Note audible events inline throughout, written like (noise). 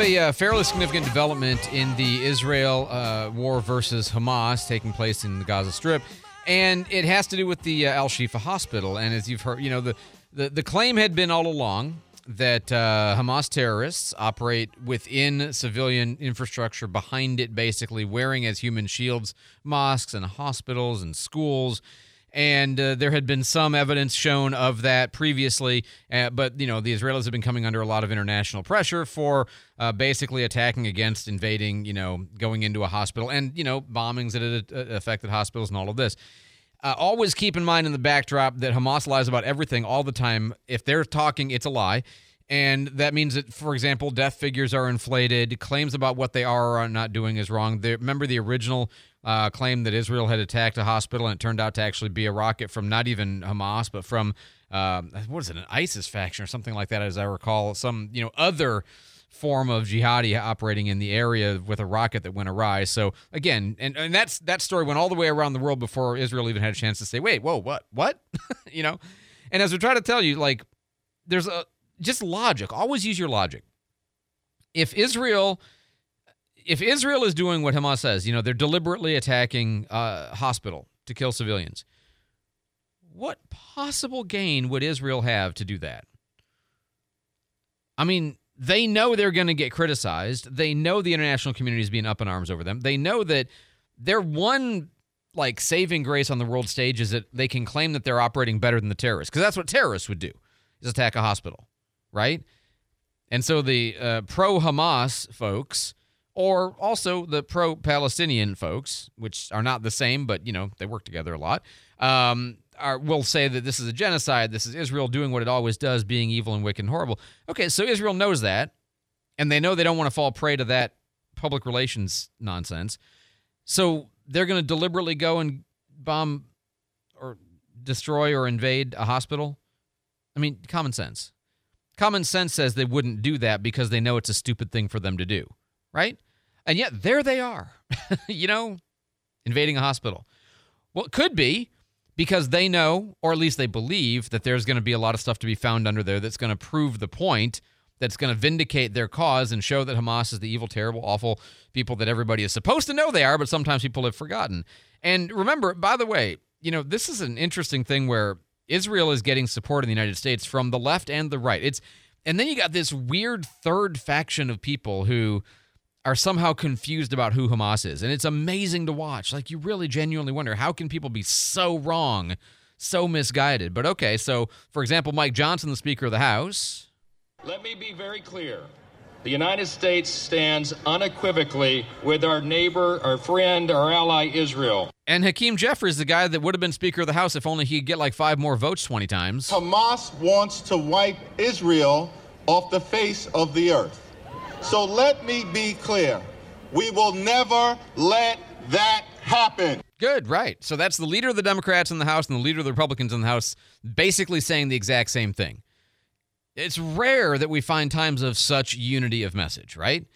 a uh, fairly significant development in the Israel uh, war versus Hamas taking place in the Gaza Strip, and it has to do with the uh, Al Shifa Hospital. And as you've heard, you know the the, the claim had been all along that uh, Hamas terrorists operate within civilian infrastructure behind it, basically wearing as human shields mosques and hospitals and schools and uh, there had been some evidence shown of that previously. Uh, but you know, the Israelis have been coming under a lot of international pressure for uh, basically attacking against invading, you know, going into a hospital, and you know, bombings that uh, affected hospitals and all of this. Uh, always keep in mind in the backdrop that Hamas lies about everything all the time. If they're talking, it's a lie. And that means that, for example, death figures are inflated. Claims about what they are or are not doing is wrong. They, remember the original uh, claim that Israel had attacked a hospital, and it turned out to actually be a rocket from not even Hamas, but from uh, what is it, an ISIS faction or something like that, as I recall, some you know other form of jihadi operating in the area with a rocket that went awry. So again, and, and that's that story went all the way around the world before Israel even had a chance to say, wait, whoa, what, what, (laughs) you know. And as we try to tell you, like, there's a just logic. Always use your logic. If Israel if Israel is doing what Hamas says, you know, they're deliberately attacking a uh, hospital to kill civilians. What possible gain would Israel have to do that? I mean, they know they're going to get criticized. They know the international community is being up in arms over them. They know that their one like saving grace on the world stage is that they can claim that they're operating better than the terrorists because that's what terrorists would do is attack a hospital, right? And so the uh, pro Hamas folks or also the pro Palestinian folks, which are not the same, but you know they work together a lot, um, are, will say that this is a genocide. This is Israel doing what it always does, being evil and wicked and horrible. Okay, so Israel knows that, and they know they don't want to fall prey to that public relations nonsense. So they're going to deliberately go and bomb or destroy or invade a hospital. I mean, common sense. Common sense says they wouldn't do that because they know it's a stupid thing for them to do right? And yet there they are, (laughs) you know, invading a hospital. Well, it could be because they know, or at least they believe, that there's going to be a lot of stuff to be found under there that's going to prove the point, that's going to vindicate their cause and show that Hamas is the evil, terrible, awful people that everybody is supposed to know they are, but sometimes people have forgotten. And remember, by the way, you know, this is an interesting thing where Israel is getting support in the United States from the left and the right. It's and then you got this weird third faction of people who are somehow confused about who Hamas is. And it's amazing to watch. Like, you really genuinely wonder how can people be so wrong, so misguided? But okay, so for example, Mike Johnson, the Speaker of the House. Let me be very clear. The United States stands unequivocally with our neighbor, our friend, our ally, Israel. And Hakeem Jeffries, the guy that would have been Speaker of the House if only he'd get like five more votes 20 times. Hamas wants to wipe Israel off the face of the earth. So let me be clear. We will never let that happen. Good, right. So that's the leader of the Democrats in the House and the leader of the Republicans in the House basically saying the exact same thing. It's rare that we find times of such unity of message, right?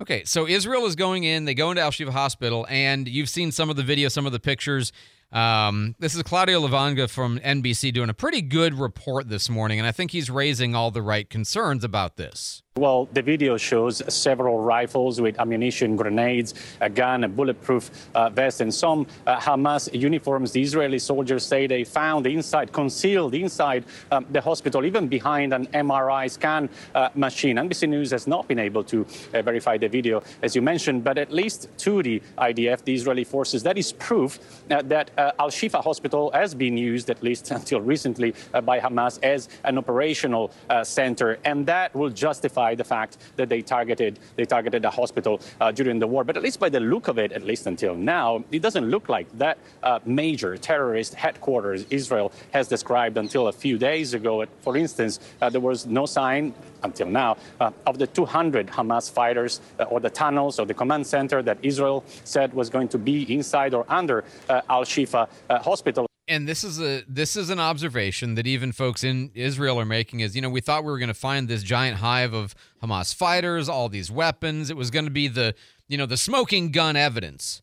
Okay, so Israel is going in, they go into Al Shifa Hospital, and you've seen some of the video, some of the pictures. Um, this is Claudio Lavanga from NBC doing a pretty good report this morning, and I think he's raising all the right concerns about this. Well, the video shows several rifles with ammunition, grenades, a gun, a bulletproof uh, vest, and some uh, Hamas uniforms. The Israeli soldiers say they found inside, concealed inside um, the hospital, even behind an MRI scan uh, machine. NBC News has not been able to uh, verify the video, as you mentioned, but at least to the IDF, the Israeli forces, that is proof uh, that uh, Al Shifa Hospital has been used, at least (laughs) until recently, by Hamas as an operational center, and that will justify the fact that they targeted they targeted a hospital uh, during the war. But at least by the look of it, at least until now, it doesn't look like that uh, major terrorist headquarters Israel has described until a few days ago. For instance, uh, there was no sign until now uh, of the 200 Hamas fighters uh, or the tunnels or the command center that Israel said was going to be inside or under uh, Al Shifa hospital and this is a this is an observation that even folks in Israel are making is you know we thought we were going to find this giant hive of Hamas fighters all these weapons it was going to be the you know the smoking gun evidence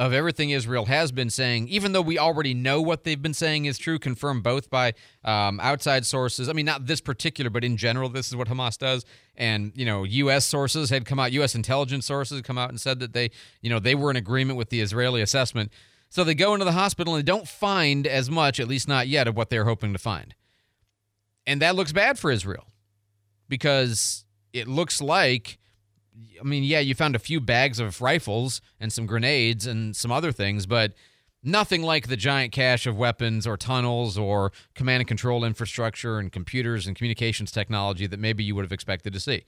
of everything Israel has been saying, even though we already know what they've been saying is true, confirmed both by um, outside sources. I mean, not this particular, but in general, this is what Hamas does. And you know, U.S. sources had come out, U.S. intelligence sources had come out and said that they, you know, they were in agreement with the Israeli assessment. So they go into the hospital and they don't find as much, at least not yet, of what they're hoping to find. And that looks bad for Israel because it looks like I mean, yeah, you found a few bags of rifles and some grenades and some other things, but nothing like the giant cache of weapons or tunnels or command and control infrastructure and computers and communications technology that maybe you would have expected to see.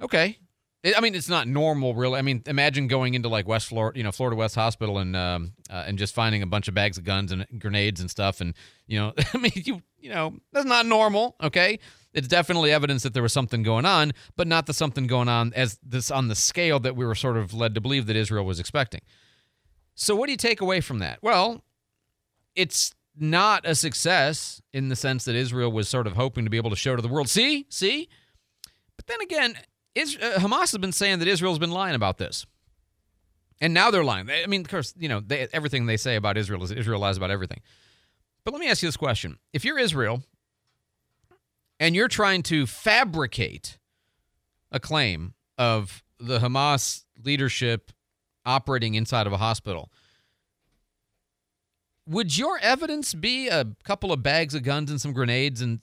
Okay. I mean, it's not normal, really. I mean, imagine going into like West Florida, you know, Florida West Hospital, and um, uh, and just finding a bunch of bags of guns and grenades and stuff, and you know, (laughs) I mean, you you know, that's not normal. Okay, it's definitely evidence that there was something going on, but not the something going on as this on the scale that we were sort of led to believe that Israel was expecting. So, what do you take away from that? Well, it's not a success in the sense that Israel was sort of hoping to be able to show to the world, see, see. But then again, uh, Hamas has been saying that Israel's been lying about this. And now they're lying. I mean, of course, you know, they, everything they say about Israel is Israel lies about everything. But let me ask you this question. If you're Israel and you're trying to fabricate a claim of the Hamas leadership operating inside of a hospital, would your evidence be a couple of bags of guns and some grenades? And,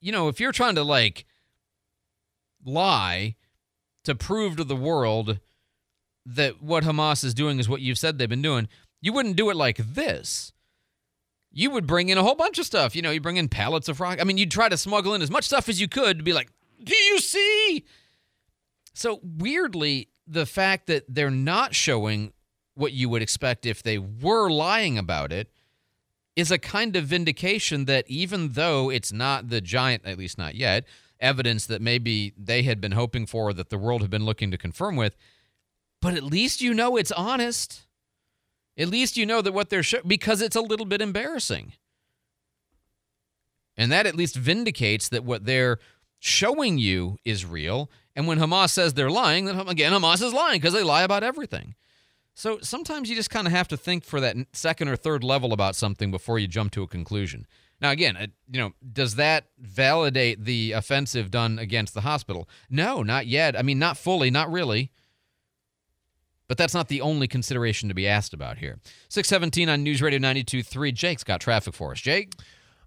you know, if you're trying to like lie to prove to the world that what Hamas is doing is what you've said they've been doing, you wouldn't do it like this you would bring in a whole bunch of stuff. You know, you bring in pallets of rock. I mean, you'd try to smuggle in as much stuff as you could to be like, do you see? So weirdly, the fact that they're not showing what you would expect if they were lying about it is a kind of vindication that even though it's not the giant, at least not yet, evidence that maybe they had been hoping for, that the world had been looking to confirm with, but at least you know it's honest. At least you know that what they're showing, because it's a little bit embarrassing. And that at least vindicates that what they're showing you is real. And when Hamas says they're lying, then again, Hamas is lying because they lie about everything. So sometimes you just kind of have to think for that second or third level about something before you jump to a conclusion. Now, again, you know, does that validate the offensive done against the hospital? No, not yet. I mean, not fully, not really. But that's not the only consideration to be asked about here. 617 on News Radio 92.3. Jake's got traffic for us. Jake?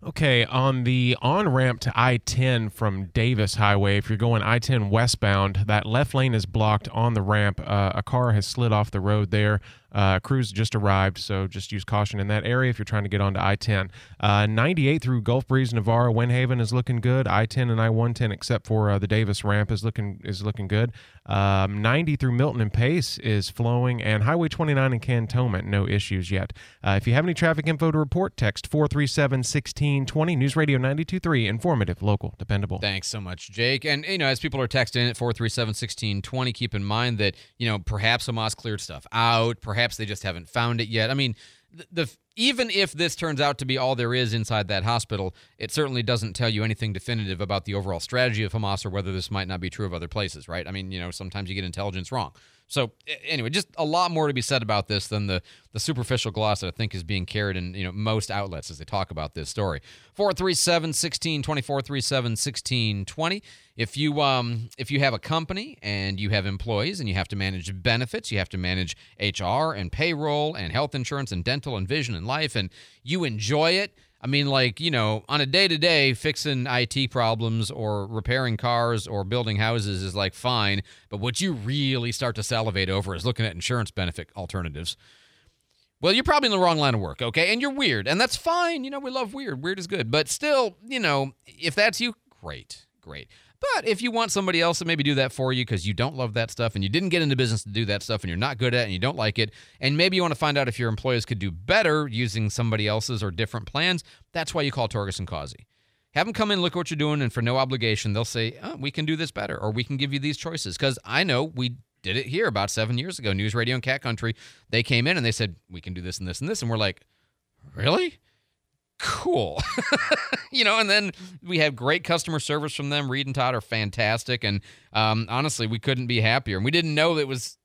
Okay, on the on ramp to I 10 from Davis Highway, if you're going I 10 westbound, that left lane is blocked on the ramp. Uh, a car has slid off the road there. Uh, crews just arrived, so just use caution in that area if you're trying to get onto I 10. Uh, 98 through Gulf Breeze, Navarre, Windhaven is looking good. I 10 and I 110, except for uh, the Davis ramp, is looking is looking good. Um, 90 through Milton and Pace is flowing, and Highway 29 in Cantonment, no issues yet. Uh, if you have any traffic info to report, text 437 1620. News Radio 923, informative, local, dependable. Thanks so much, Jake. And, you know, as people are texting at 437 1620, keep in mind that, you know, perhaps Hamas cleared stuff out, perhaps Perhaps they just haven't found it yet. I mean, the, the even if this turns out to be all there is inside that hospital, it certainly doesn't tell you anything definitive about the overall strategy of Hamas or whether this might not be true of other places, right? I mean, you know, sometimes you get intelligence wrong. So anyway, just a lot more to be said about this than the the superficial gloss that I think is being carried in you know most outlets as they talk about this story. 437 1620 437 1620. If you um if you have a company and you have employees and you have to manage benefits, you have to manage HR and payroll and health insurance and dental and vision and life and you enjoy it, I mean, like, you know, on a day to day, fixing IT problems or repairing cars or building houses is like fine. But what you really start to salivate over is looking at insurance benefit alternatives. Well, you're probably in the wrong line of work, okay? And you're weird, and that's fine. You know, we love weird. Weird is good. But still, you know, if that's you, great, great. But if you want somebody else to maybe do that for you because you don't love that stuff and you didn't get into business to do that stuff and you're not good at it and you don't like it, and maybe you want to find out if your employees could do better using somebody else's or different plans, that's why you call Torgerson and Causey. Have them come in, look at what you're doing, and for no obligation, they'll say, oh, we can do this better or we can give you these choices. Because I know we did it here about seven years ago, News Radio and Cat Country. They came in and they said, we can do this and this and this. And we're like, really? Cool. (laughs) you know, and then we have great customer service from them. Reed and Todd are fantastic. And um, honestly, we couldn't be happier. And we didn't know it was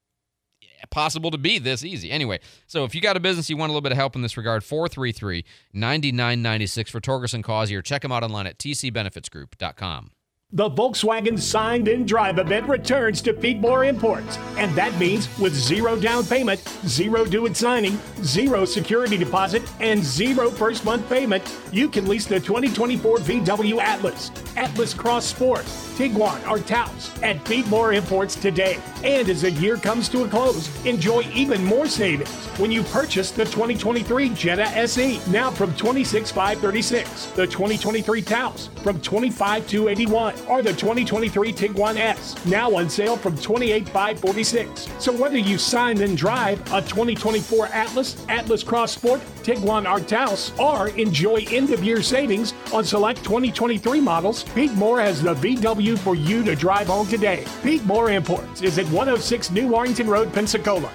possible to be this easy. Anyway, so if you got a business you want a little bit of help in this regard, 433 9996 for Torgerson Causey. Check them out online at tcbenefitsgroup.com. The Volkswagen Signed and Drive event returns to Pete Moore Imports, and that means with zero down payment, zero due at signing, zero security deposit, and zero first month payment, you can lease the 2024 VW Atlas, Atlas Cross Sport, Tiguan, or Taos at Pete Moore Imports today. And as the year comes to a close, enjoy even more savings when you purchase the 2023 Jetta SE, now from 26536, the 2023 Taos from 25281 or the 2023 Tiguan S, now on sale from 28546. So whether you sign and drive a 2024 Atlas, Atlas Cross Sport, Tiguan or Taos, or enjoy end-of-year savings on select 2023 models, Pete Moore has the VW for you to drive home today. Pete Moore Imports is at 106 New Warrington Road, Pensacola.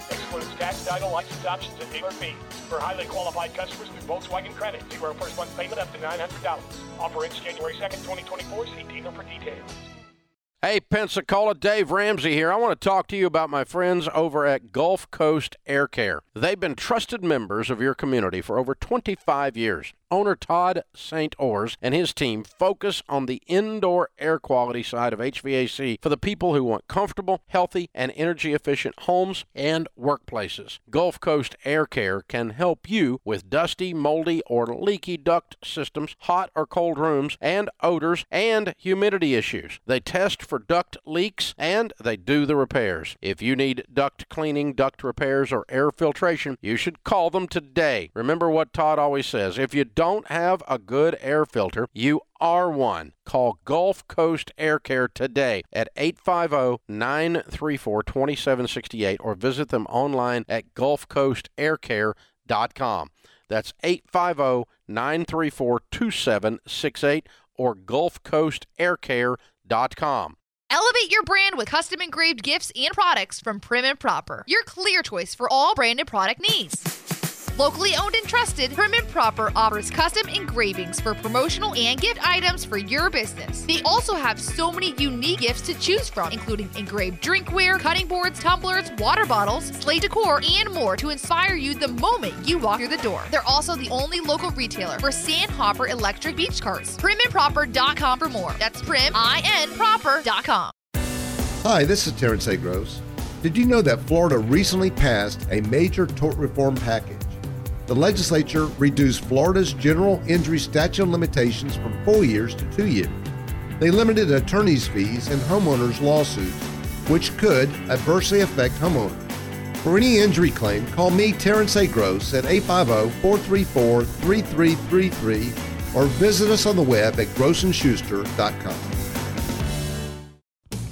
Title, license options, and dealer fees. For highly qualified customers through Volkswagen Credit, zero first month payment up to $900. Offer ends January 2nd, 2024. See dealer for details. Hey, Pensacola, Dave Ramsey here. I want to talk to you about my friends over at Gulf Coast Air Care. They've been trusted members of your community for over 25 years. Owner Todd St. Ors and his team focus on the indoor air quality side of HVAC for the people who want comfortable, healthy, and energy efficient homes and workplaces. Gulf Coast Air Care can help you with dusty, moldy, or leaky duct systems, hot or cold rooms, and odors and humidity issues. They test for duct leaks and they do the repairs. If you need duct cleaning, duct repairs, or air filtration, you should call them today. Remember what Todd always says if you don't have a good air filter, you are one. Call Gulf Coast Air Care today at 850-934-2768 or visit them online at gulfcoastaircare.com. That's 850-934-2768 or gulfcoastaircare.com. Elevate your brand with custom engraved gifts and products from Prim and Proper. Your clear choice for all brand branded product needs. Locally owned and trusted, Prim and Proper offers custom engravings for promotional and gift items for your business. They also have so many unique gifts to choose from, including engraved drinkware, cutting boards, tumblers, water bottles, slate decor, and more to inspire you the moment you walk through the door. They're also the only local retailer for Sandhopper electric beach carts. Primandproper.com for more. That's prim, I-N, proper.com. Hi, this is Terrence A. Gross. Did you know that Florida recently passed a major tort reform package? The legislature reduced Florida's general injury statute of limitations from four years to two years. They limited attorney's fees in homeowners' lawsuits, which could adversely affect homeowners. For any injury claim, call me, Terrence A. Gross, at 850 434 3333 or visit us on the web at grossandschuster.com.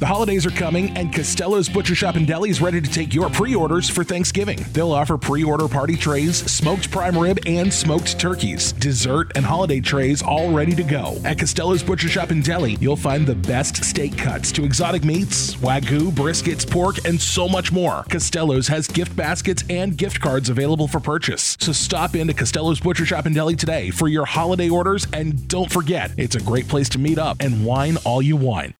The holidays are coming, and Costello's Butcher Shop and Deli is ready to take your pre orders for Thanksgiving. They'll offer pre order party trays, smoked prime rib, and smoked turkeys, dessert, and holiday trays all ready to go. At Costello's Butcher Shop and Deli, you'll find the best steak cuts to exotic meats, wagyu, briskets, pork, and so much more. Costello's has gift baskets and gift cards available for purchase. So stop into Costello's Butcher Shop and Deli today for your holiday orders, and don't forget, it's a great place to meet up and wine all you want.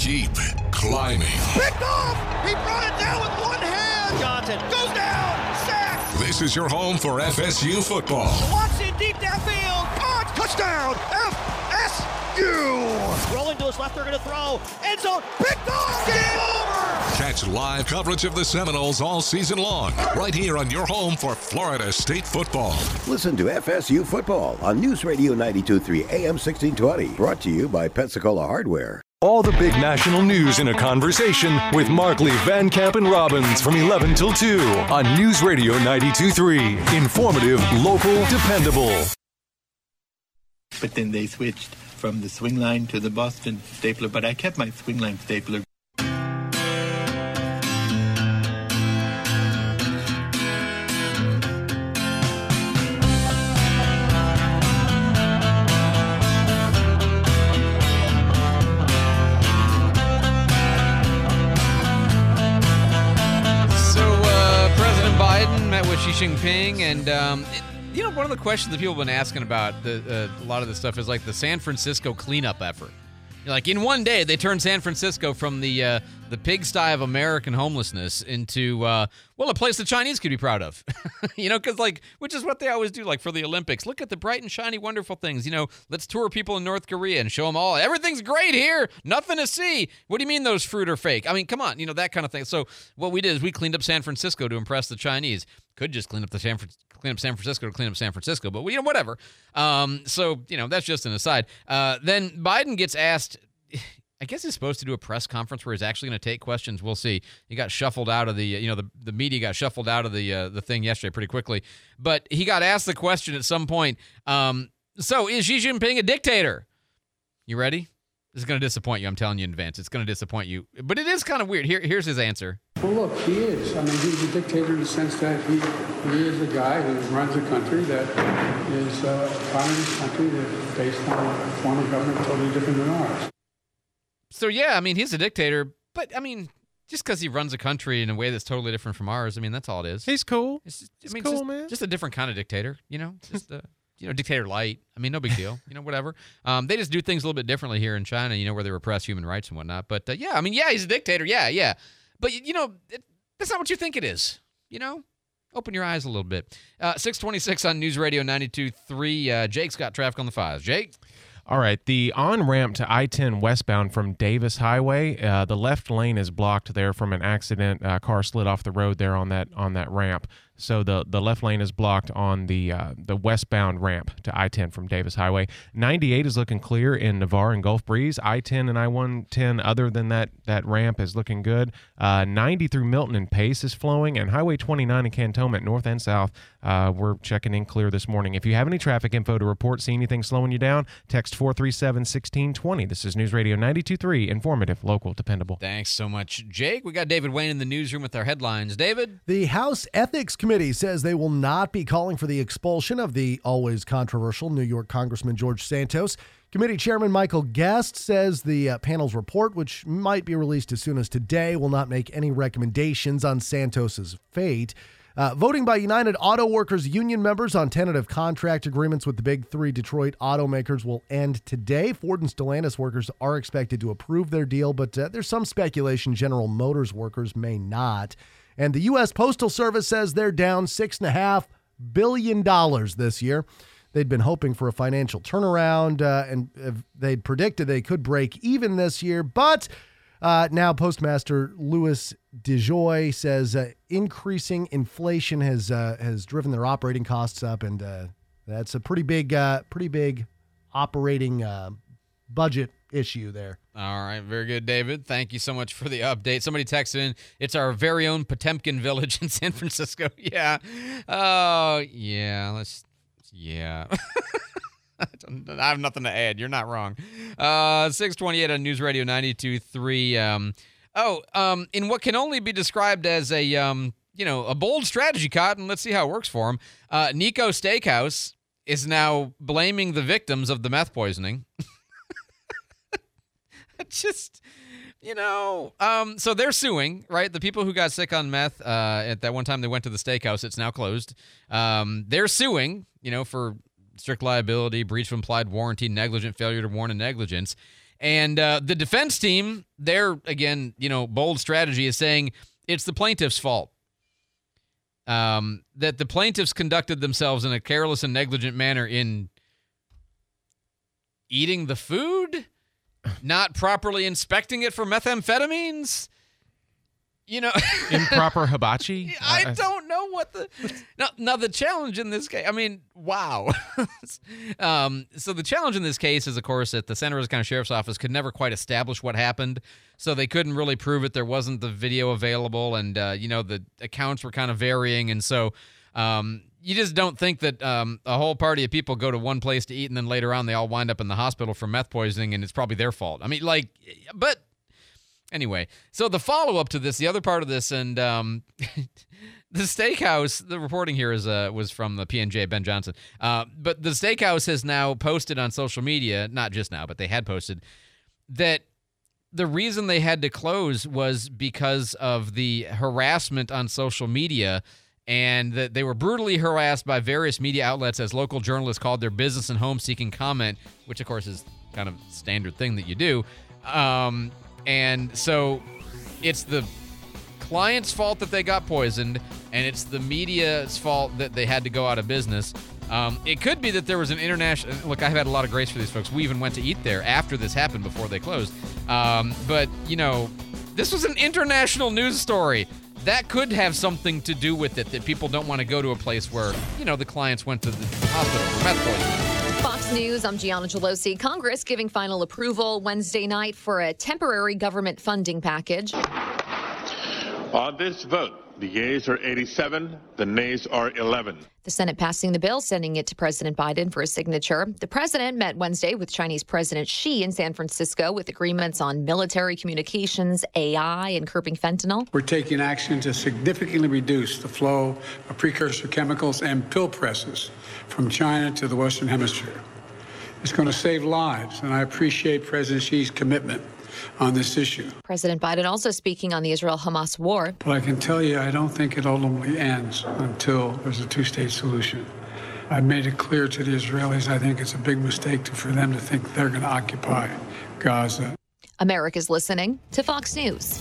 Keep climbing. Picked off! He brought it down with one hand! Johnson goes down! Sack! This is your home for FSU football. Watson deep downfield! Caught! Touchdown! FSU! Rolling to his left, they're going to throw. End zone! Picked off! Game over! Catch live coverage of the Seminoles all season long, right here on your home for Florida State football. Listen to FSU football on News Radio 92.3 AM 1620. Brought to you by Pensacola Hardware. All the big national news in a conversation with Markley, Van Camp, and Robbins from 11 till 2 on News Radio 92.3. Informative, local, dependable. But then they switched from the Swingline to the Boston stapler, but I kept my Swingline stapler. Jinping, and um, it, you know, one of the questions that people have been asking about the, uh, a lot of this stuff is like the San Francisco cleanup effort. Like in one day, they turned San Francisco from the uh, the pigsty of American homelessness into uh, well, a place the Chinese could be proud of. (laughs) you know, because like, which is what they always do. Like for the Olympics, look at the bright and shiny, wonderful things. You know, let's tour people in North Korea and show them all everything's great here, nothing to see. What do you mean those fruit are fake? I mean, come on, you know that kind of thing. So what we did is we cleaned up San Francisco to impress the Chinese. Could just clean up the San clean up San Francisco to clean up San Francisco, but you know, whatever. Um, so you know, that's just an aside. Uh, then Biden gets asked. I guess he's supposed to do a press conference where he's actually going to take questions. We'll see. He got shuffled out of the, you know, the, the media got shuffled out of the uh, the thing yesterday pretty quickly. But he got asked the question at some point. Um, so is Xi Jinping a dictator? You ready? This is going to disappoint you. I'm telling you in advance. It's going to disappoint you. But it is kind of weird. Here, here's his answer. Well, look, he is. I mean, he's a dictator in the sense that he, he is a guy who runs a country that is uh, a communist country that's based on a form of government totally different than ours. So yeah, I mean, he's a dictator, but I mean, just because he runs a country in a way that's totally different from ours, I mean, that's all it is. He's cool. It's just, He's I mean, cool, just, man. Just a different kind of dictator, you know. Just uh, you know, dictator light. I mean, no big deal. You know, whatever. Um, they just do things a little bit differently here in China. You know, where they repress human rights and whatnot. But uh, yeah, I mean, yeah, he's a dictator. Yeah, yeah. But you know, it, that's not what you think it is. You know. Open your eyes a little bit. Uh, 626 on News Radio 92.3. Uh, Jake's got traffic on the fives. Jake? All right, the on ramp to I 10 westbound from Davis Highway, uh, the left lane is blocked there from an accident. Uh, car slid off the road there on that on that ramp. So the, the left lane is blocked on the uh, the westbound ramp to I-10 from Davis Highway. 98 is looking clear in Navarre and Gulf Breeze. I-10 and I-110, other than that that ramp, is looking good. Uh, 90 through Milton and Pace is flowing, and Highway 29 in Cantonment, north and south, uh, we're checking in clear this morning. If you have any traffic info to report, see anything slowing you down, text 437-1620. This is News Radio 92.3, informative, local, dependable. Thanks so much, Jake. We got David Wayne in the newsroom with our headlines. David? The House Ethics Committee says they will not be calling for the expulsion of the always controversial New York Congressman George Santos. Committee Chairman Michael Guest says the uh, panel's report, which might be released as soon as today, will not make any recommendations on Santos's fate. Uh, voting by United Auto Workers union members on tentative contract agreements with the big three Detroit automakers will end today. Ford and Stellantis workers are expected to approve their deal, but uh, there's some speculation General Motors workers may not. And the U.S. Postal Service says they're down $6.5 billion this year. They'd been hoping for a financial turnaround, uh, and they'd predicted they could break even this year. But uh, now, Postmaster Louis DeJoy says uh, increasing inflation has uh, has driven their operating costs up, and uh, that's a pretty big, uh, pretty big operating budget issue there. All right, very good, David. Thank you so much for the update. Somebody texted in, it's our very own Potemkin village in San Francisco. (laughs) Yeah. Oh, yeah. Let's, yeah. (laughs) I have nothing to add. You're not wrong. Uh, 628 on News Radio 92.3. Um, oh, um, in what can only be described as a, um, you know, a bold strategy, Cotton. Let's see how it works for him. Uh, Nico Steakhouse is now blaming the victims of the meth poisoning. (laughs) (laughs) just you know. Um so they're suing right? The people who got sick on meth uh at that one time they went to the steakhouse it's now closed. Um they're suing you know for strict liability breach of implied warranty negligent failure to warn and negligence. And uh the defense team their again you know bold strategy is saying it's the plaintiff's fault. Um that the plaintiffs conducted themselves in a careless and negligent manner in eating the food not properly inspecting it for methamphetamines. You know, (laughs) improper hibachi. I don't know what the now. Now the challenge in this case. I mean, wow. (laughs) um, so the challenge in this case is, of course, that the Santa Rosa County Sheriff's Office could never quite establish what happened, so they couldn't really prove it. There wasn't the video available, and uh, you know the accounts were kind of varying, and so um, you just don't think that um, a whole party of people go to one place to eat and then later on they all wind up in the hospital for meth poisoning and it's probably their fault. I mean, like, but anyway, so the follow up to this, the other part of this, and um, (laughs) the steakhouse, the reporting here is uh, was from the PNJ, Ben Johnson. Uh, but the steakhouse has now posted on social media, not just now, but they had posted that the reason they had to close was because of the harassment on social media and that they were brutally harassed by various media outlets as local journalists called their business and home seeking comment, which of course is kind of standard thing that you do. Um, and so it's the client's fault that they got poisoned, and it's the media's fault that they had to go out of business. Um, it could be that there was an international. Look, I've had a lot of grace for these folks. We even went to eat there after this happened, before they closed. Um, but you know, this was an international news story. That could have something to do with it. That people don't want to go to a place where you know the clients went to the hospital for meth poisoning. Fox News, I'm Gianna Gelosi. Congress giving final approval Wednesday night for a temporary government funding package. On this vote, the yeas are 87, the nays are 11. The Senate passing the bill, sending it to President Biden for a signature. The president met Wednesday with Chinese President Xi in San Francisco with agreements on military communications, AI, and curbing fentanyl. We're taking action to significantly reduce the flow of precursor chemicals and pill presses from China to the Western Hemisphere. It's going to save lives, and I appreciate President Xi's commitment on this issue. President Biden also speaking on the Israel Hamas war. But I can tell you, I don't think it ultimately ends until there's a two state solution. I made it clear to the Israelis I think it's a big mistake to, for them to think they're going to occupy Gaza. America's listening to Fox News.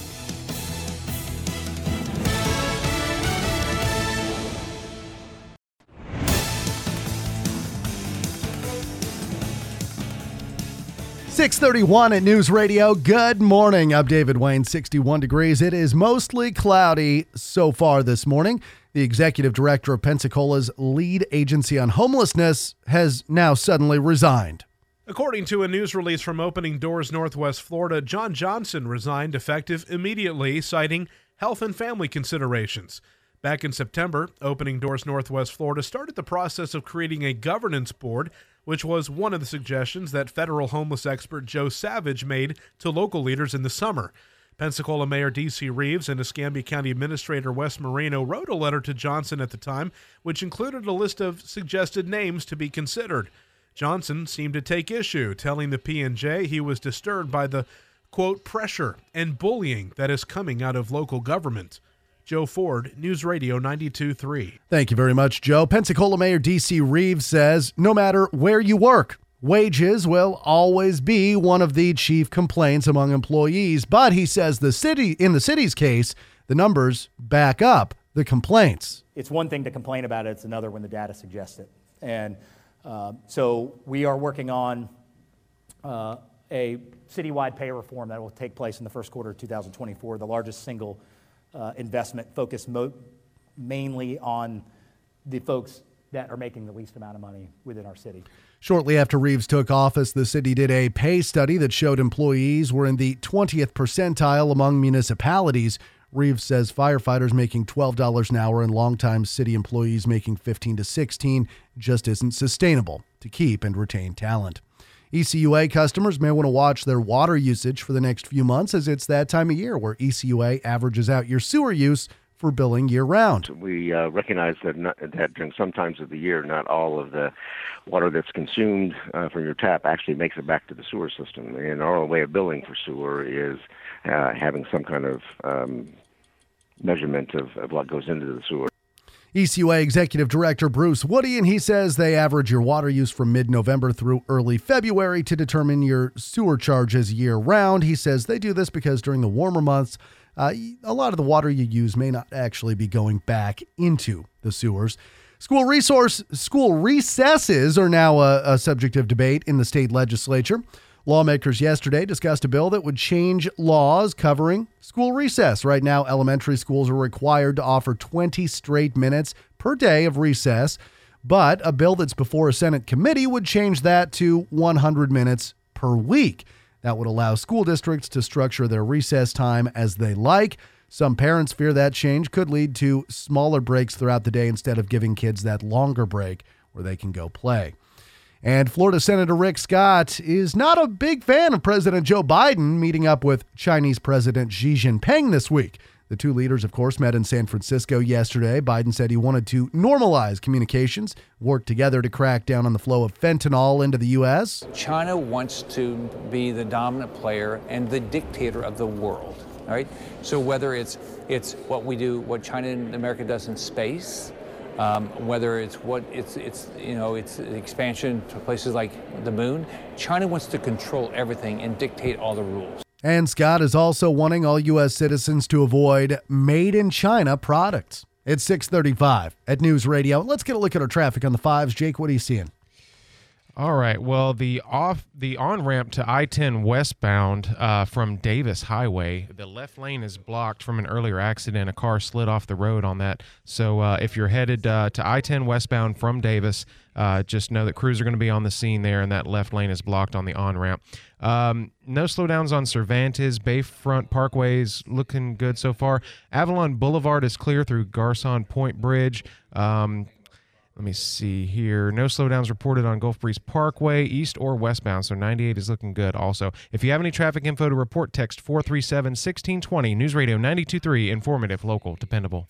Six thirty-one at News Radio. Good morning. I'm David Wayne. Sixty-one degrees. It is mostly cloudy so far this morning. The executive director of Pensacola's lead agency on homelessness has now suddenly resigned. According to a news release from Opening Doors Northwest Florida, John Johnson resigned effective immediately, citing health and family considerations. Back in September, Opening Doors Northwest Florida started the process of creating a governance board, which was one of the suggestions that federal homeless expert Joe Savage made to local leaders in the summer. Pensacola Mayor D.C. Reeves and Escambia County Administrator Wes Moreno wrote a letter to Johnson at the time, which included a list of suggested names to be considered. Johnson seemed to take issue, telling the P&J he was disturbed by the quote pressure and bullying that is coming out of local government. Joe Ford, News Radio 92.3. Thank you very much, Joe. Pensacola Mayor D.C. Reeves says no matter where you work, wages will always be one of the chief complaints among employees. But he says the city, in the city's case, the numbers back up the complaints. It's one thing to complain about it, it's another when the data suggests it. And uh, so we are working on uh, a citywide pay reform that will take place in the first quarter of 2024, the largest single Uh, investment focused mo- mainly on the folks that are making the least amount of money within our city. Shortly after Reeves took office, the city did a pay study that showed employees were in the 20th percentile among municipalities. Reeves says firefighters making $12 an hour and longtime city employees making 15 to 16 just isn't sustainable to keep and retain talent. ECUA customers may want to watch their water usage for the next few months as it's that time of year where ECUA averages out your sewer use for billing year round. We uh, recognize that, not, that during some times of the year, not all of the water that's consumed uh, from your tap actually makes it back to the sewer system. And our way of billing for sewer is uh, having some kind of um, measurement of, of what goes into the sewer. ECUA Executive Director Bruce Woody, and he says they average your water use from mid November through early February to determine your sewer charges year round. He says they do this because during the warmer months, uh, a lot of the water you use may not actually be going back into the sewers. School resource school recesses are now a, a subject of debate in the state legislature. Lawmakers yesterday discussed a bill that would change laws covering school recess. Right now, elementary schools are required to offer 20 straight minutes per day of recess, but a bill that's before a Senate committee would change that to 100 minutes per week. That would allow school districts to structure their recess time as they like. Some parents fear that change could lead to smaller breaks throughout the day instead of giving kids that longer break where they can go play. And Florida Senator Rick Scott is not a big fan of President Joe Biden meeting up with Chinese President Xi Jinping this week. The two leaders, of course, met in San Francisco yesterday. Biden said he wanted to normalize communications, work together to crack down on the flow of fentanyl into the U.S. China wants to be the dominant player and the dictator of the world. All right. So whether it's it's what we do, what China and America does in space, um, whether it's what it's it's you know it's expansion to places like the moon. China wants to control everything and dictate all the rules. And Scott is also wanting all U.S. citizens to avoid made in China products. It's 635 at News Radio. Let's get a look at our traffic on the fives. Jake, what are you seeing? All right. Well, the off the on ramp to I-10 westbound uh, from Davis Highway, the left lane is blocked from an earlier accident. A car slid off the road on that. So uh, if you're headed uh, to I-10 westbound from Davis, uh, just know that crews are going to be on the scene there, and that left lane is blocked on the on ramp. Um, no slowdowns on Cervantes. Bayfront Parkway's looking good so far. Avalon Boulevard is clear through Garcon Point Bridge. Um, let me see here. No slowdowns reported on Gulf Breeze Parkway, east or westbound. So 98 is looking good also. If you have any traffic info to report, text 437 1620. News Radio 923, informative, local, dependable.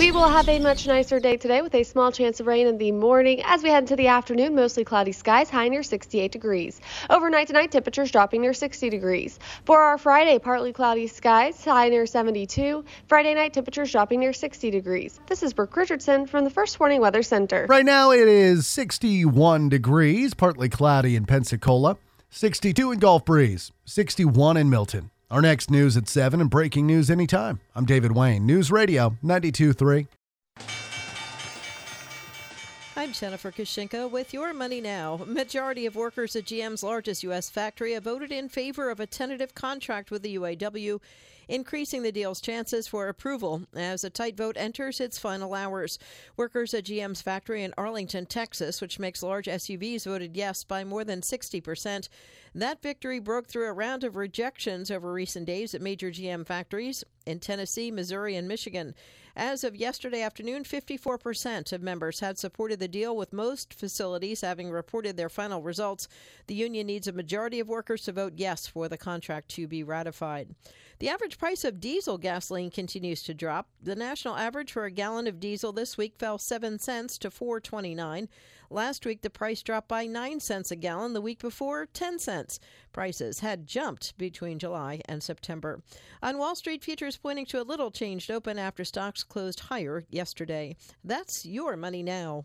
We will have a much nicer day today with a small chance of rain in the morning. As we head into the afternoon, mostly cloudy skies, high near 68 degrees. Overnight tonight, temperatures dropping near 60 degrees. For our Friday, partly cloudy skies, high near 72. Friday night, temperatures dropping near 60 degrees. This is Brooke Richardson from the First Warning Weather Center. Right now it is 61 degrees, partly cloudy in Pensacola, 62 in Gulf Breeze, 61 in Milton. Our next news at 7 and breaking news anytime. I'm David Wayne, News Radio 923. I'm Jennifer Kushinka with your money now. Majority of workers at GM's largest U.S. factory have voted in favor of a tentative contract with the UAW, increasing the deal's chances for approval as a tight vote enters its final hours. Workers at GM's factory in Arlington, Texas, which makes large SUVs, voted yes by more than 60%. That victory broke through a round of rejections over recent days at major GM factories in Tennessee, Missouri, and Michigan. As of yesterday afternoon, 54% of members had supported the deal, with most facilities having reported their final results. The union needs a majority of workers to vote yes for the contract to be ratified. The average price of diesel gasoline continues to drop. The national average for a gallon of diesel this week fell 7 cents to 4.29. Last week the price dropped by 9 cents a gallon, the week before 10 cents. Prices had jumped between July and September. On Wall Street, futures pointing to a little changed open after stocks closed higher yesterday. That's your money now.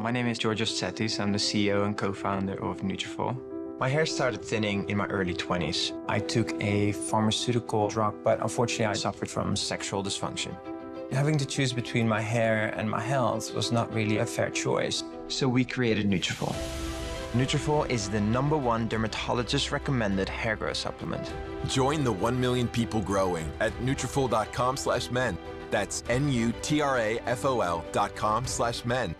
My name is Georgios Tsetis. I'm the CEO and co-founder of Nutrafol. My hair started thinning in my early 20s. I took a pharmaceutical drug, but unfortunately I suffered from sexual dysfunction. Having to choose between my hair and my health was not really a fair choice. So we created Nutrafol. Nutrafol is the number one dermatologist recommended hair growth supplement. Join the 1 million people growing at Nutrafol.com slash men. That's N-U-T-R-A-F-O-L dot com slash men.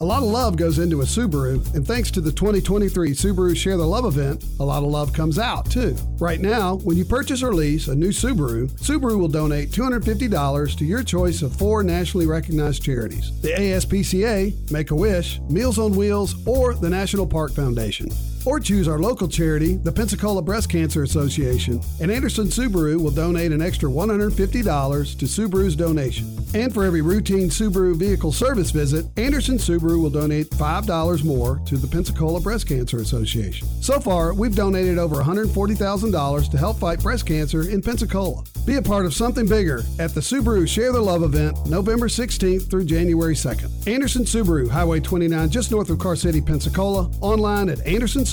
A lot of love goes into a Subaru, and thanks to the 2023 Subaru Share the Love event, a lot of love comes out too. Right now, when you purchase or lease a new Subaru, Subaru will donate $250 to your choice of four nationally recognized charities the ASPCA, Make a Wish, Meals on Wheels, or the National Park Foundation. Or choose our local charity, the Pensacola Breast Cancer Association, and Anderson Subaru will donate an extra $150 to Subaru's donation. And for every routine Subaru vehicle service visit, Anderson Subaru will donate $5 more to the Pensacola Breast Cancer Association. So far, we've donated over $140,000 to help fight breast cancer in Pensacola. Be a part of something bigger at the Subaru Share the Love event November 16th through January 2nd. Anderson Subaru, Highway 29, just north of Car City, Pensacola. Online at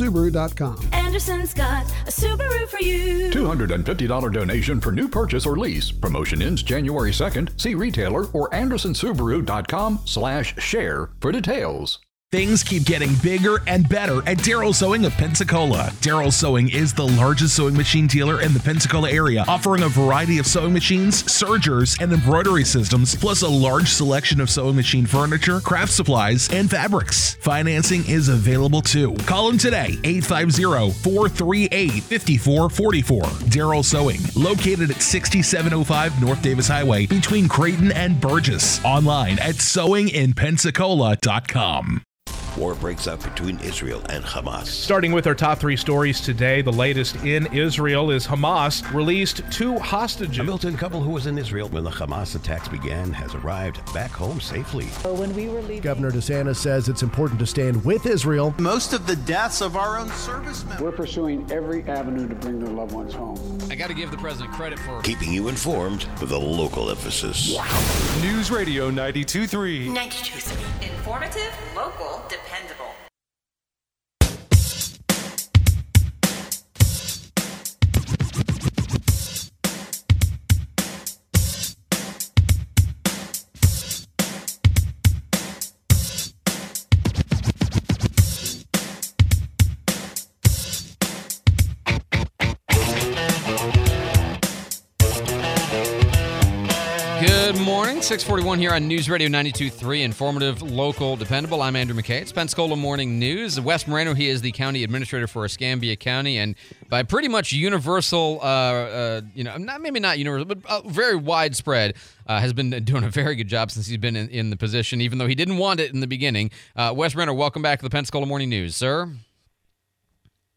andersonsubaru.com. Anderson's got a Subaru for you. $250 donation for new purchase or lease. Promotion ends January 2nd. See retailer or andersonsubaru.com slash share for details. Things keep getting bigger and better at Daryl Sewing of Pensacola. Daryl Sewing is the largest sewing machine dealer in the Pensacola area, offering a variety of sewing machines, sergers, and embroidery systems, plus a large selection of sewing machine furniture, craft supplies, and fabrics. Financing is available too. Call them today, 850-438-5444. Darrow Sewing, located at 6705 North Davis Highway between Creighton and Burgess. Online at sewinginpensacola.com. War breaks out between Israel and Hamas. Starting with our top three stories today, the latest in Israel is Hamas released two hostages. A Milton couple who was in Israel when the Hamas attacks began has arrived back home safely. When we were leaving, Governor DeSantis says it's important to stand with Israel. Most of the deaths of our own servicemen. We're pursuing every avenue to bring their loved ones home. I got to give the president credit for keeping you informed with a local emphasis. News Radio 92.3. 92.3. Informative, local, dependable. 641 here on News Radio 92.3, informative, local, dependable. I'm Andrew McKay. It's Pensacola Morning News. Wes Moreno, he is the county administrator for Escambia County, and by pretty much universal, uh, uh, you know, not maybe not universal, but uh, very widespread, uh, has been doing a very good job since he's been in, in the position, even though he didn't want it in the beginning. Uh, Wes Moreno, welcome back to the Pensacola Morning News, sir.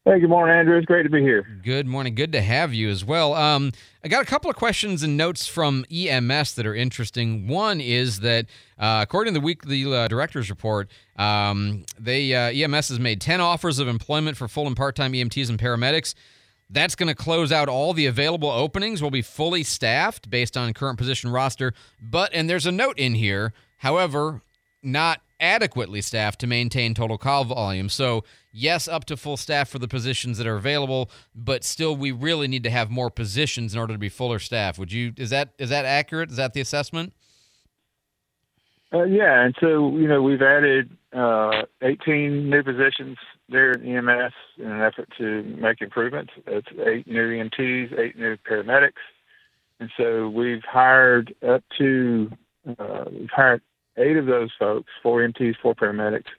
Hey, good morning, Andrew. It's great to be here. Good morning. Good to have you as well. Um, I got a couple of questions and notes from EMS that are interesting. One is that, uh, according to the weekly uh, director's report, um, they uh, EMS has made 10 offers of employment for full and part-time EMTs and paramedics. That's going to close out all the available openings. Will be fully staffed based on current position roster. But and there's a note in here. However, not adequately staffed to maintain total call volume. So, yes, up to full staff for the positions that are available, but still we really need to have more positions in order to be fuller staff. Would you is that is that accurate? Is that the assessment? Uh, yeah, and so you know we've added uh, 18 new positions there at EMS in an effort to make improvements. It's eight new EMTs, eight new paramedics, and so we've hired up to uh, we've hired eight of those folks, four EMTs, four paramedics,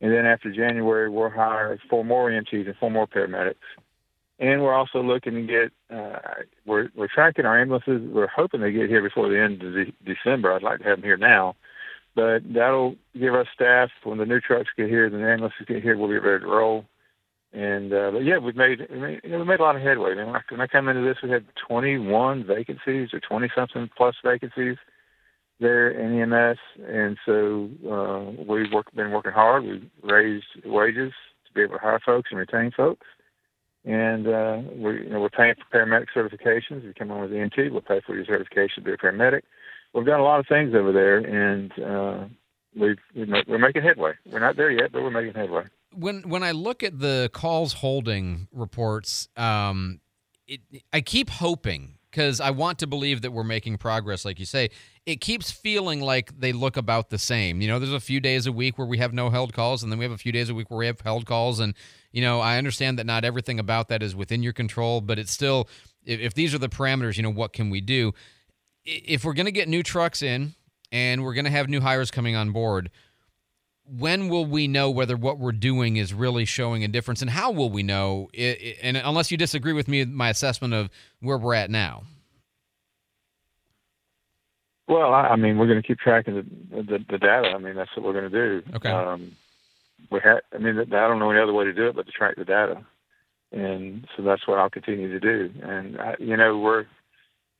and then after January we'll hire four more EMTs and four more paramedics. And we're also looking to get uh, we're we're tracking our ambulances. We're hoping they get here before the end of de- December. I'd like to have them here now, but that'll give us staff when the new trucks get here, the ambulances get here. We'll be ready to roll. And uh, but yeah, we've made we made, you know, we made a lot of headway. I mean, when I, when I come into this, we had 21 vacancies or 20 something plus vacancies there in EMS, and so uh, we've been working hard. We've raised wages to be able to hire folks and retain folks, and uh, we, you know, we're paying for paramedic certifications. If you come on with EMT, we'll pay for your certification to be a paramedic. We've done a lot of things over there, and uh, we've, we're making headway. We're not there yet, but we're making headway. When when I look at the calls holding reports, um, it, I keep hoping because I want to believe that we're making progress, like you say. It keeps feeling like they look about the same. You know, there's a few days a week where we have no held calls, and then we have a few days a week where we have held calls. And, you know, I understand that not everything about that is within your control, but it's still, if, if these are the parameters, you know, what can we do? If we're going to get new trucks in and we're going to have new hires coming on board, when will we know whether what we're doing is really showing a difference and how will we know? It, and unless you disagree with me my assessment of where we're at now. Well i, mean we're going to keep tracking the, the, the data. I mean that's what we're going to do. Okay. Um, we ha- i mean i don't know any other way to do it but to track the data. And so that's what i'll continue to do. And I, you know we're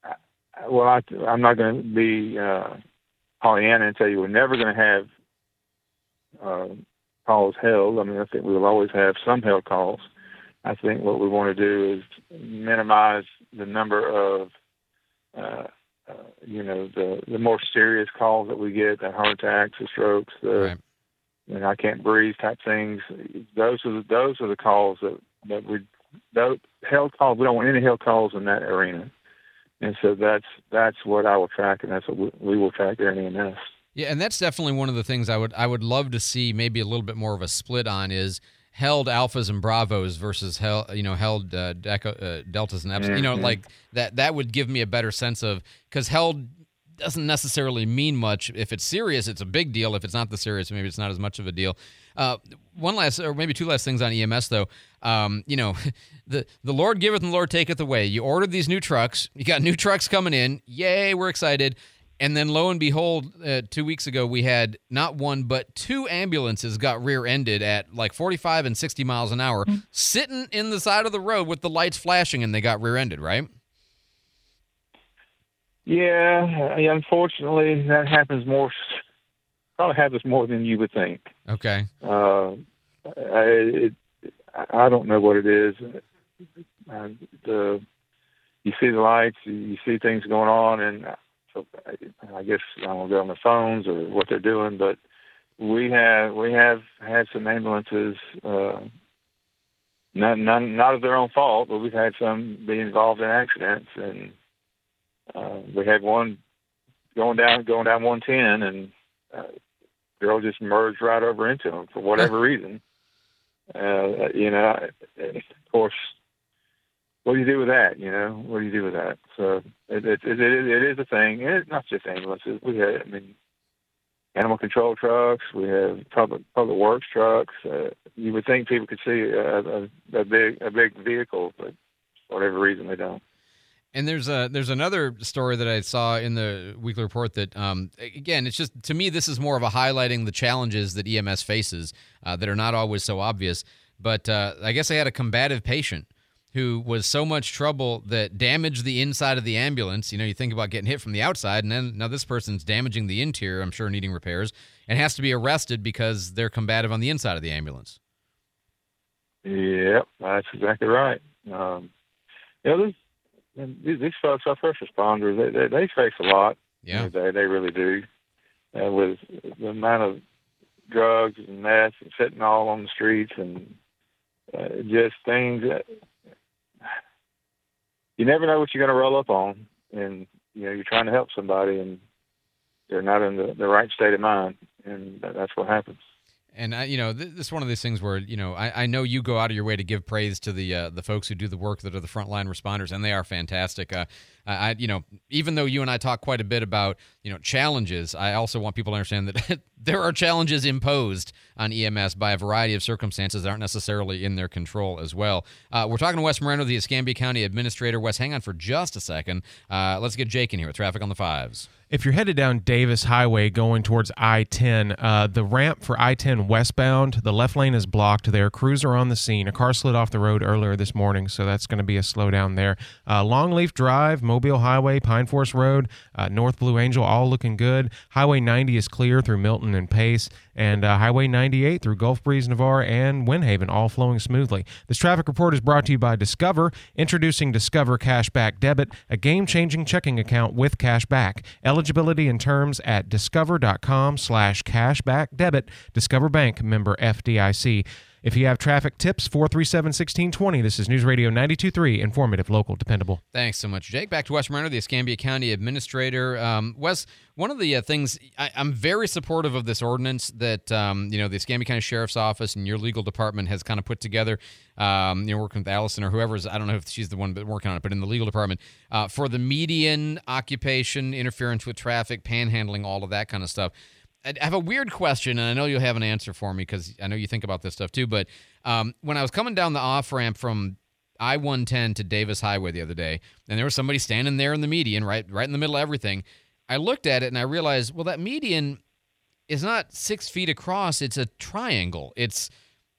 I, well I, i'm not going to be uh pollyanna and tell you we're never going to have uh, calls held. I mean, I think we will always have some held calls. I think what we want to do is minimize the number of, uh, uh, you know, the the more serious calls that we get, the heart attacks, the strokes, the right. you know, I can't breathe type things. Those are the, those are the calls that that we those held calls. We don't want any held calls in that arena, and so that's that's what I will track, and that's what we, we will track there in EMS. Yeah, and that's definitely one of the things I would I would love to see maybe a little bit more of a split on is held alphas and bravos versus held you know held uh, deco, uh, deltas and epsilon. You know, Mhm. like that that would give me a better sense of because held doesn't necessarily mean much. If it's serious, it's a big deal. If it's not the serious, maybe it's not as much of a deal. Uh, one last, or maybe two last things on EMS though. Um, you know, (laughs) the the Lord giveth and the Lord taketh away. You ordered these new trucks. You got new trucks coming in. Yay, we're excited. And then lo and behold, uh, two weeks ago we had not one but two ambulances got rear-ended at like 45 and 60 miles an hour, sitting in the side of the road with the lights flashing, and they got rear-ended. Right? Yeah, unfortunately, that happens more. Probably happens more than you would think. Okay. Uh, I, it, I don't know what it is. Uh, the you see the lights, you see things going on, and so I, I guess I don't go on the phones or what they're doing, but we have we have had some ambulances. Uh, not none, not of their own fault, but we've had some be involved in accidents, and uh, we had one going down going down 110, and uh, girl just merged right over into him for whatever (laughs) reason. Uh, you know, of course, what do you do with that? You know, what do you do with that? So it it it, it, is a thing, it's not just ambulances. We have, I mean, animal control trucks. We have public public works trucks. Uh, you would think people could see a, a, a big a big vehicle, but for whatever reason they don't. And there's a there's another story that I saw in the weekly report that um, again it's just to me this is more of a highlighting the challenges that EMS faces uh, that are not always so obvious. But uh, I guess I had a combative patient who was so much trouble that damaged the inside of the ambulance. You know, you think about getting hit from the outside, and then now this person's damaging the interior. I'm sure needing repairs and has to be arrested because they're combative on the inside of the ambulance. Yep, that's exactly right. Um, you know, this, these, these folks, our first responders, they, they, they face a lot. Yeah. They, they really do. Uh, with the amount of drugs and meth and fentanyl on the streets and uh, just things that you never know what you're going to roll up on. And, you know, you're trying to help somebody and they're not in the, the right state of mind. And that- that's what happens. And I, you know, th- this is one of these things where you know I, I know you go out of your way to give praise to the uh, the folks who do the work that are the frontline responders, and they are fantastic. Uh, I, I, you know, even though you and I talk quite a bit about you know challenges, I also want people to understand that (laughs) there are challenges imposed on EMS by a variety of circumstances that aren't necessarily in their control as well. Uh, we're talking to Wes Moreno, the Escambia County Administrator. Wes, hang on for just a second. Uh, let's get Jake in here with traffic on the fives. If you're headed down Davis Highway going towards I 10, uh, the ramp for I 10 westbound, the left lane is blocked there. Crews are on the scene. A car slid off the road earlier this morning, so that's going to be a slowdown there. Uh, Longleaf Drive, Mobile Highway, Pine Forest Road, uh, North Blue Angel, all looking good. Highway 90 is clear through Milton and Pace, and uh, Highway 98 through Gulf Breeze, Navarre, and Windhaven, all flowing smoothly. This traffic report is brought to you by Discover, introducing Discover Cashback Debit, a game changing checking account with cash back. Eligibility and terms at discover.com slash cashback debit. Discover Bank member FDIC. If you have traffic tips, 437 1620. This is News Radio 923, informative, local, dependable. Thanks so much, Jake. Back to Wes Moreno, the Escambia County Administrator. Um, Wes, one of the uh, things I, I'm very supportive of this ordinance that um, you know the Escambia County Sheriff's Office and your legal department has kind of put together. Um, you know, working with Allison or whoever's I don't know if she's the one working on it, but in the legal department uh, for the median occupation, interference with traffic, panhandling, all of that kind of stuff. I have a weird question, and I know you'll have an answer for me because I know you think about this stuff too. But um, when I was coming down the off ramp from I 110 to Davis Highway the other day, and there was somebody standing there in the median, right, right in the middle of everything. I looked at it and I realized, well, that median is not six feet across; it's a triangle. It's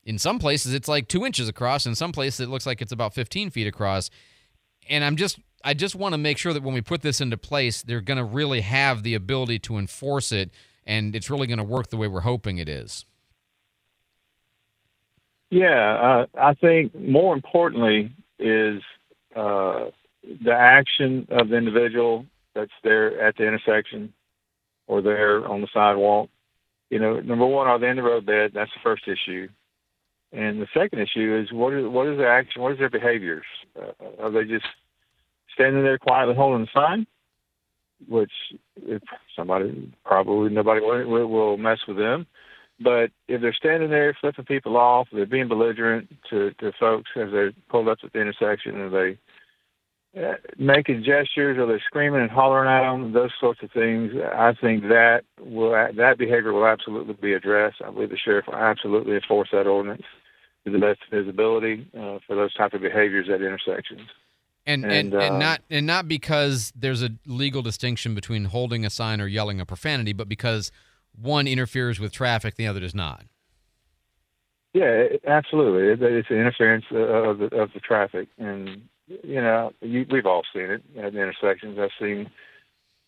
in some places it's like two inches across, in some places it looks like it's about 15 feet across. And I'm just, I just want to make sure that when we put this into place, they're going to really have the ability to enforce it and it's really going to work the way we're hoping it is. Yeah, uh, I think more importantly is uh, the action of the individual that's there at the intersection or there on the sidewalk. You know, number one, are they in the roadbed? That's the first issue. And the second issue is what is what is their action? What is their behaviors? Uh, are they just standing there quietly holding the sign? Which if somebody probably nobody will, will mess with them. But if they're standing there flipping people off, they're being belligerent to, to folks as they're pulled up at the intersection, and they uh, making gestures or they're screaming and hollering at them, those sorts of things. I think that will that behavior will absolutely be addressed. I believe the sheriff will absolutely enforce that ordinance to the best of his ability uh, for those type of behaviors at intersections. And and, and, uh, and not and not because there's a legal distinction between holding a sign or yelling a profanity, but because one interferes with traffic, the other does not. Yeah, absolutely. It's an interference of the of the traffic, and you know you, we've all seen it at the intersections. I've seen.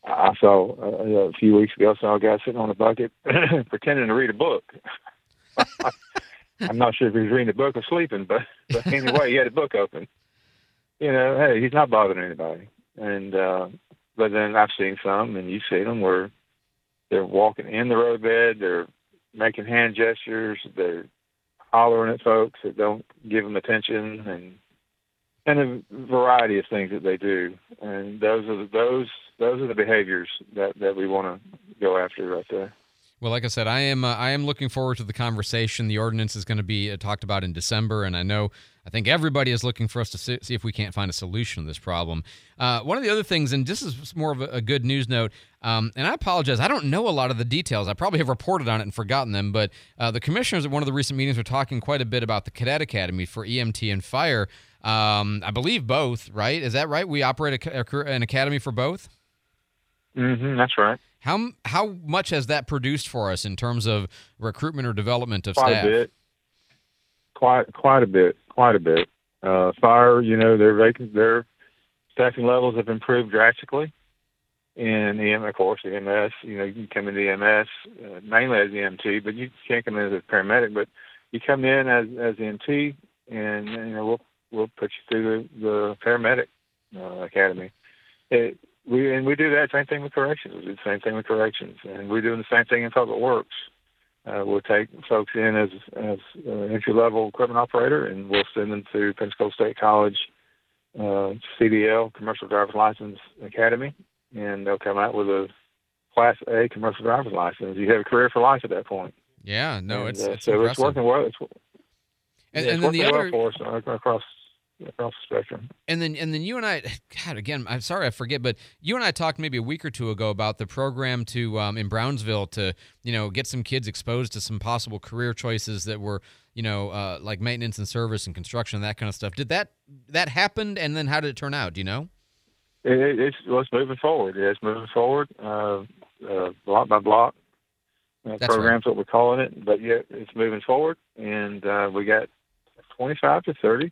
I saw uh, a few weeks ago, I saw a guy sitting on a bucket (coughs) pretending to read a book. (laughs) I'm not sure if he was reading a book or sleeping, but but anyway, he had a book open. You know, hey, he's not bothering anybody. And uh, but then I've seen some, and you've seen them where they're walking in the roadbed, they're making hand gestures, they're hollering at folks that don't give them attention, and and a variety of things that they do. And those are the, those those are the behaviors that that we want to go after right there. Well, like I said, I am uh, I am looking forward to the conversation. The ordinance is going to be uh, talked about in December, and I know I think everybody is looking for us to see, see if we can't find a solution to this problem. Uh, one of the other things, and this is more of a, a good news note, um, and I apologize, I don't know a lot of the details. I probably have reported on it and forgotten them, but uh, the commissioners at one of the recent meetings were talking quite a bit about the Cadet Academy for EMT and fire. Um, I believe both, right? Is that right? We operate a, a, an academy for both. Mm-hmm, that's right. How how much has that produced for us in terms of recruitment or development of quite staff? Quite a bit. Quite quite a bit. Quite a bit. Uh, fire, you know, their vacant, their staffing levels have improved drastically. In EM, of course, EMS, you know, you can come into EMS uh, mainly as EMT, but you can't come in as a paramedic. But you come in as as EMT, and you know, we'll we'll put you through the, the paramedic uh, academy. It, we and we do that same thing with corrections. We do the same thing with corrections, and we're doing the same thing in public works. Uh, we'll take folks in as as uh, entry level equipment operator, and we'll send them to Pensacola State College uh, CDL Commercial Driver's License Academy, and they'll come out with a Class A commercial driver's license. You have a career for life at that point. Yeah, no, and, it's, uh, it's so impressive. it's working well. It's, and, yeah, and then the other well for us uh, across across the spectrum. And then and then you and I, God, again, I'm sorry I forget, but you and I talked maybe a week or two ago about the program to um, in Brownsville to you know get some kids exposed to some possible career choices that were you know uh, like maintenance and service and construction and that kind of stuff. Did that that happen? And then how did it turn out? Do you know? It, it's well, it's moving forward. It's moving forward, uh, uh, block by block. Uh, That's programs what we're calling it, but yeah, it's moving forward, and uh, we got 25 to 30 uh,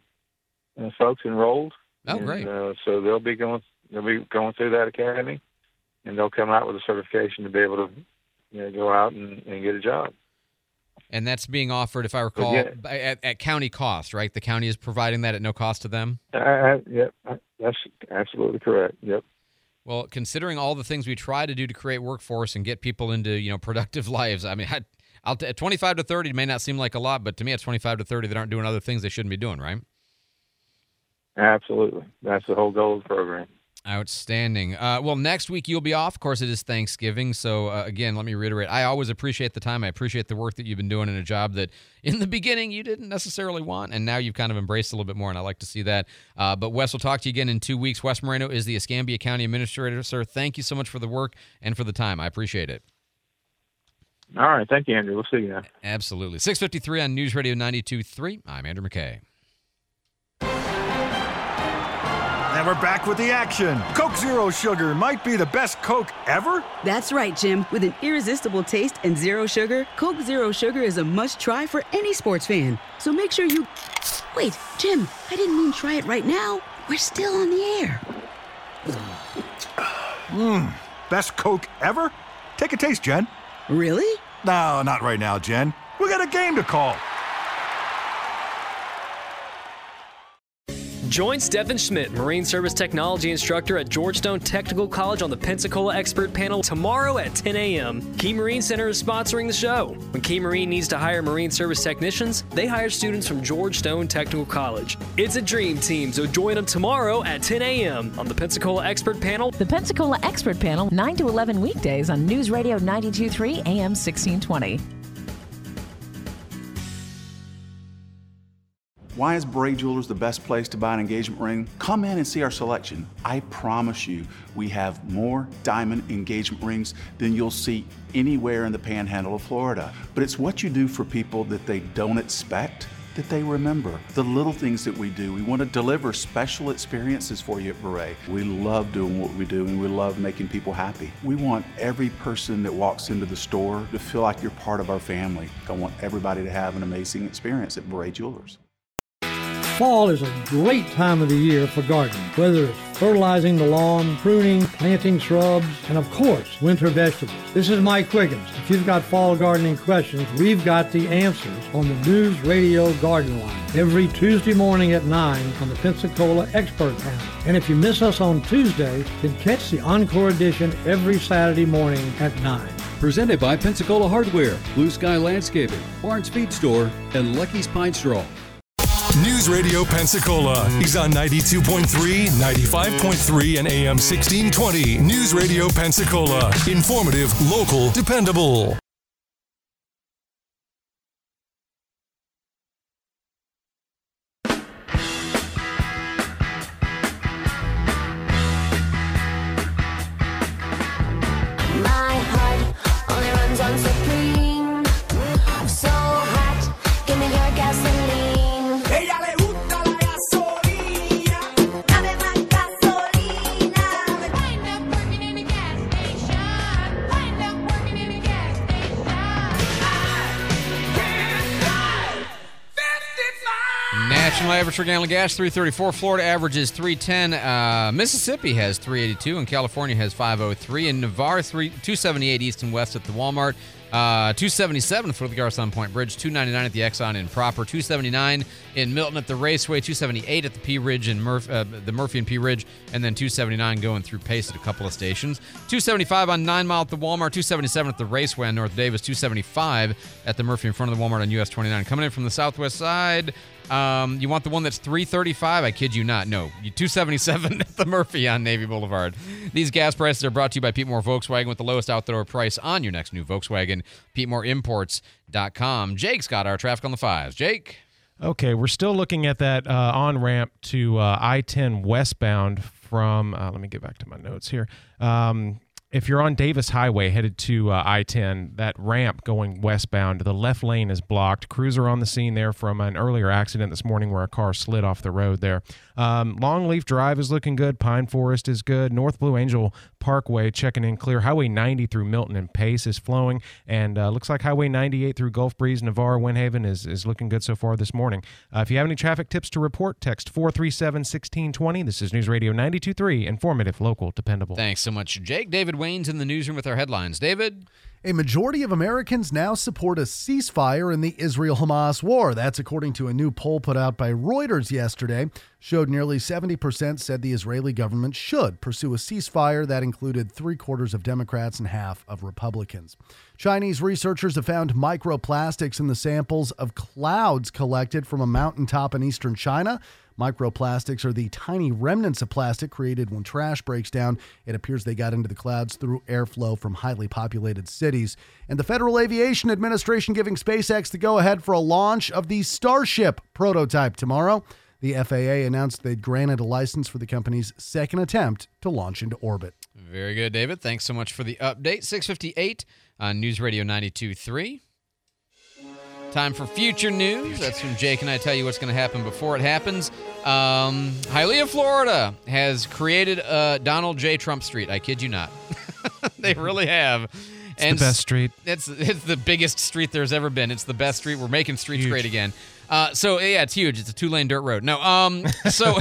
folks enrolled. Oh, and, great. Uh, so they'll be going they'll be going through that academy, and they'll come out with a certification to be able to you know, go out and, and get a job. And that's being offered, if I recall, yeah. at, at county cost, right? The county is providing that at no cost to them. Uh, uh, yep, that's absolutely correct. Yep. Well, considering all the things we try to do to create workforce and get people into you know productive (laughs) lives, I mean, I, I'll t- 25 to 30 may not seem like a lot, but to me, it's 25 to 30 that aren't doing other things they shouldn't be doing, right? Absolutely, that's the whole goal of the program. Outstanding. Uh, well, next week you'll be off. Of course, it is Thanksgiving. So, uh, again, let me reiterate I always appreciate the time. I appreciate the work that you've been doing in a job that in the beginning you didn't necessarily want, and now you've kind of embraced a little bit more, and I like to see that. Uh, but, Wes, we'll talk to you again in two weeks. Wes Moreno is the Escambia County Administrator. Sir, thank you so much for the work and for the time. I appreciate it. All right. Thank you, Andrew. We'll see you now. Absolutely. 653 on News Radio 92.3. I'm Andrew McKay. And we're back with the action. Coke Zero Sugar might be the best Coke ever. That's right, Jim. With an irresistible taste and zero sugar, Coke Zero Sugar is a must try for any sports fan. So make sure you. Wait, Jim, I didn't mean try it right now. We're still on the air. Mmm, best Coke ever? Take a taste, Jen. Really? No, not right now, Jen. We got a game to call. Join Stefan Schmidt, Marine Service Technology Instructor at George Stone Technical College on the Pensacola Expert Panel tomorrow at 10 a.m. Key Marine Center is sponsoring the show. When Key Marine needs to hire Marine Service technicians, they hire students from George Stone Technical College. It's a dream team, so join them tomorrow at 10 a.m. on the Pensacola Expert Panel. The Pensacola Expert Panel, 9 to 11 weekdays on News Radio 923 AM 1620. Why is Bray Jewelers the best place to buy an engagement ring? Come in and see our selection. I promise you, we have more diamond engagement rings than you'll see anywhere in the panhandle of Florida. But it's what you do for people that they don't expect that they remember. The little things that we do. We want to deliver special experiences for you at Beret. We love doing what we do and we love making people happy. We want every person that walks into the store to feel like you're part of our family. I want everybody to have an amazing experience at Beret Jewelers. Fall is a great time of the year for gardening, whether it's fertilizing the lawn, pruning, planting shrubs, and of course, winter vegetables. This is Mike Quiggins. If you've got fall gardening questions, we've got the answers on the News Radio Garden Line every Tuesday morning at 9 on the Pensacola Expert Panel. And if you miss us on Tuesday, then catch the Encore edition every Saturday morning at 9. Presented by Pensacola Hardware, Blue Sky Landscaping, Barnes Feed Store, and Lucky's Pine Straw. News Radio Pensacola is on 92.3, 95.3, and AM 1620. News Radio Pensacola. Informative, local, dependable. Average for gallon of gas 334. Florida averages 310. Uh, Mississippi has 382, and California has 503. And Navarre 3 278 east and west at the Walmart. Uh, 277 for the Garcon Point Bridge, 299 at the Exxon in Proper, 279 in Milton at the Raceway, 278 at the Pea Ridge and Murph, uh, the Murphy and Pea Ridge, and then 279 going through Pace at a couple of stations. 275 on Nine Mile at the Walmart, 277 at the Raceway on North Davis, 275 at the Murphy in front of the Walmart on US 29. Coming in from the southwest side, um, you want the one that's 335? I kid you not. No, 277 (laughs) at the Murphy on Navy Boulevard. These gas prices are brought to you by Pete Moore Volkswagen with the lowest outdoor price on your next new Volkswagen. PeteMooreImports.com. Jake's got our traffic on the fives. Jake. Okay, we're still looking at that uh, on ramp to uh, I 10 westbound from, uh, let me get back to my notes here. Um, if you're on Davis Highway headed to uh, I 10, that ramp going westbound, the left lane is blocked. Crews are on the scene there from an earlier accident this morning where a car slid off the road there. Um, Longleaf Drive is looking good. Pine Forest is good. North Blue Angel Parkway checking in clear. Highway 90 through Milton and Pace is flowing. And uh, looks like Highway 98 through Gulf Breeze, Navarre, Windhaven is, is looking good so far this morning. Uh, if you have any traffic tips to report, text 437 1620. This is News Radio 923, informative, local, dependable. Thanks so much, Jake. David Wayne's in the newsroom with our headlines. David? A majority of Americans now support a ceasefire in the Israel Hamas war. That's according to a new poll put out by Reuters yesterday. Showed nearly 70% said the Israeli government should pursue a ceasefire that included three quarters of Democrats and half of Republicans. Chinese researchers have found microplastics in the samples of clouds collected from a mountaintop in eastern China. Microplastics are the tiny remnants of plastic created when trash breaks down. It appears they got into the clouds through airflow from highly populated cities. And the Federal Aviation Administration giving SpaceX the go ahead for a launch of the Starship prototype tomorrow. The FAA announced they'd granted a license for the company's second attempt to launch into orbit. Very good, David. Thanks so much for the update. 658 on News Radio 92.3. Time for future news. That's when Jake and I tell you what's going to happen before it happens. Um, Hialeah, Florida has created a Donald J. Trump Street. I kid you not. (laughs) they really have. It's the best street. It's it's the biggest street there's ever been. It's the best street. We're making streets great again. Uh, so yeah, it's huge. It's a two lane dirt road. No, um, (laughs) so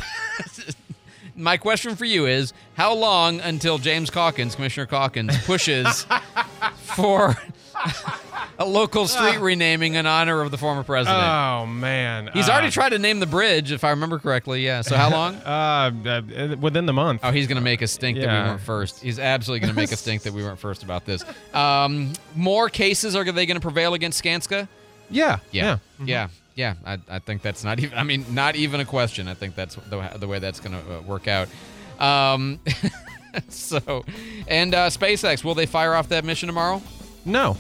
(laughs) my question for you is: How long until James Calkins, Commissioner Calkins, pushes for a local (laughs) street renaming in honor of the former president. Oh man, He's Uh, already tried to name the bridge, if I remember correctly. Yeah. So how long? (laughs) uh, uh, within the month. Oh, he's going to make us stink that we weren't first. He's absolutely going to make us stink that we weren't first about this. Um, more cases are they going to prevail against Skanska? Yeah. Yeah. Yeah. Yeah. Yeah. I, I think that's not even. I mean, not even a question. I think that's the, the way that's going to uh, work out. Um, (laughs) so, and uh, SpaceX will they fire off that mission tomorrow? No.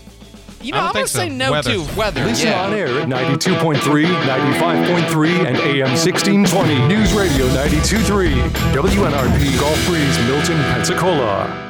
You know, I'm going to say no Weather. to weather. Listen yeah. on air at 92.3, 95.3, and AM 1620. News Radio 92.3. WNRP Gulf Breeze, Milton, Pensacola.